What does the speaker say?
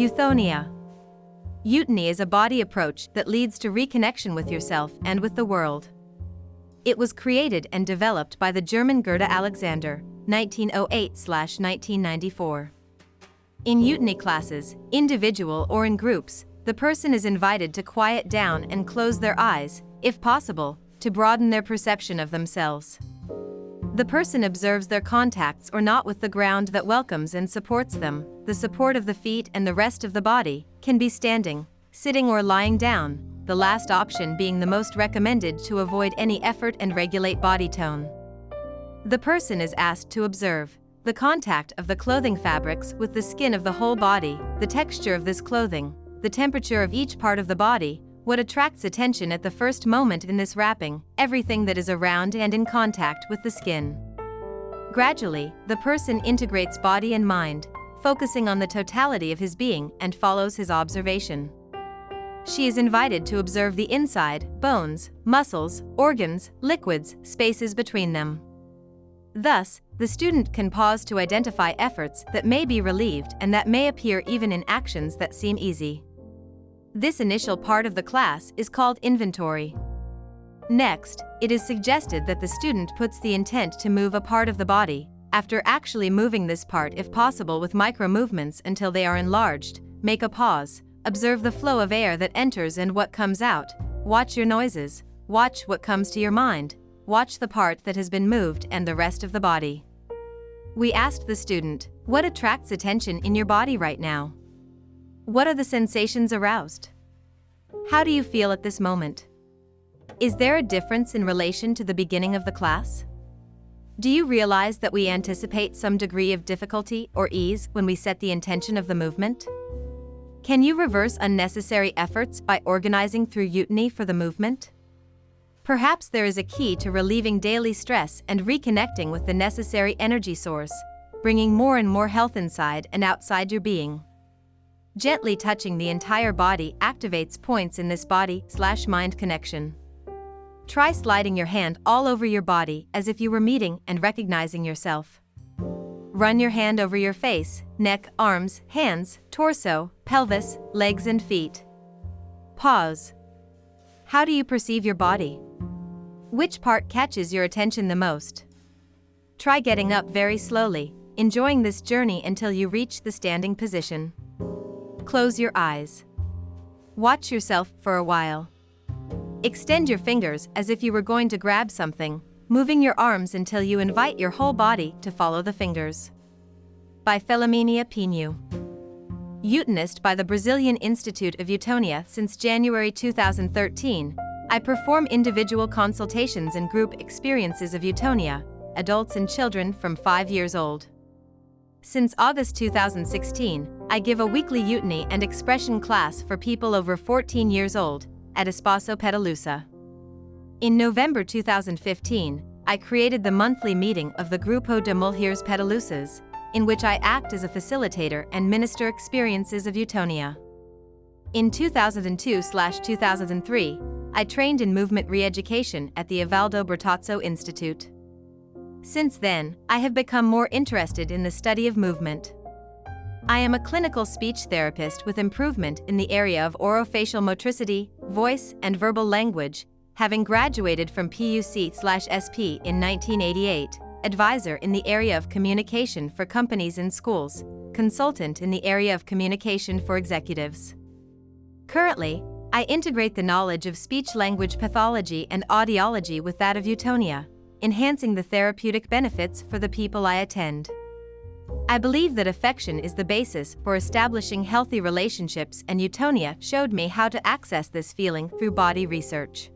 Euthonia. Euthony is a body approach that leads to reconnection with yourself and with the world. It was created and developed by the German Gerda Alexander, 1908 1994. In euthony classes, individual or in groups, the person is invited to quiet down and close their eyes, if possible, to broaden their perception of themselves. The person observes their contacts or not with the ground that welcomes and supports them. The support of the feet and the rest of the body can be standing, sitting, or lying down, the last option being the most recommended to avoid any effort and regulate body tone. The person is asked to observe the contact of the clothing fabrics with the skin of the whole body, the texture of this clothing, the temperature of each part of the body, what attracts attention at the first moment in this wrapping, everything that is around and in contact with the skin. Gradually, the person integrates body and mind, focusing on the totality of his being and follows his observation. She is invited to observe the inside, bones, muscles, organs, liquids, spaces between them. Thus, the student can pause to identify efforts that may be relieved and that may appear even in actions that seem easy. This initial part of the class is called inventory. Next, it is suggested that the student puts the intent to move a part of the body, after actually moving this part if possible with micro movements until they are enlarged, make a pause, observe the flow of air that enters and what comes out, watch your noises, watch what comes to your mind, watch the part that has been moved and the rest of the body. We asked the student, what attracts attention in your body right now? What are the sensations aroused? How do you feel at this moment? Is there a difference in relation to the beginning of the class? Do you realize that we anticipate some degree of difficulty or ease when we set the intention of the movement? Can you reverse unnecessary efforts by organizing through euthony for the movement? Perhaps there is a key to relieving daily stress and reconnecting with the necessary energy source, bringing more and more health inside and outside your being. Gently touching the entire body activates points in this body-slash-mind connection. Try sliding your hand all over your body as if you were meeting and recognizing yourself. Run your hand over your face, neck, arms, hands, torso, pelvis, legs and feet. Pause. How do you perceive your body? Which part catches your attention the most? Try getting up very slowly, enjoying this journey until you reach the standing position. Close your eyes. Watch yourself for a while. Extend your fingers as if you were going to grab something, moving your arms until you invite your whole body to follow the fingers. By Felomenia Pinho. Euthonist by the Brazilian Institute of Eutonia since January 2013, I perform individual consultations and group experiences of eutonia, adults and children from 5 years old. Since August 2016, I give a weekly euthony and expression class for people over 14 years old at Espaço Petalusa. In November 2015, I created the monthly meeting of the Grupo de Mulheres Petalusas, in which I act as a facilitator and minister experiences of eutonia. In 2002-2003, I trained in movement re-education at the Ivaldo Bertazzo Institute. Since then, I have become more interested in the study of movement. I am a clinical speech therapist with improvement in the area of orofacial motricity, voice, and verbal language, having graduated from PUC/SP in 1988, advisor in the area of communication for companies and schools, consultant in the area of communication for executives. Currently, I integrate the knowledge of speech-language pathology and audiology with that of eutonia enhancing the therapeutic benefits for the people I attend. I believe that affection is the basis for establishing healthy relationships, and Eutonia showed me how to access this feeling through body research.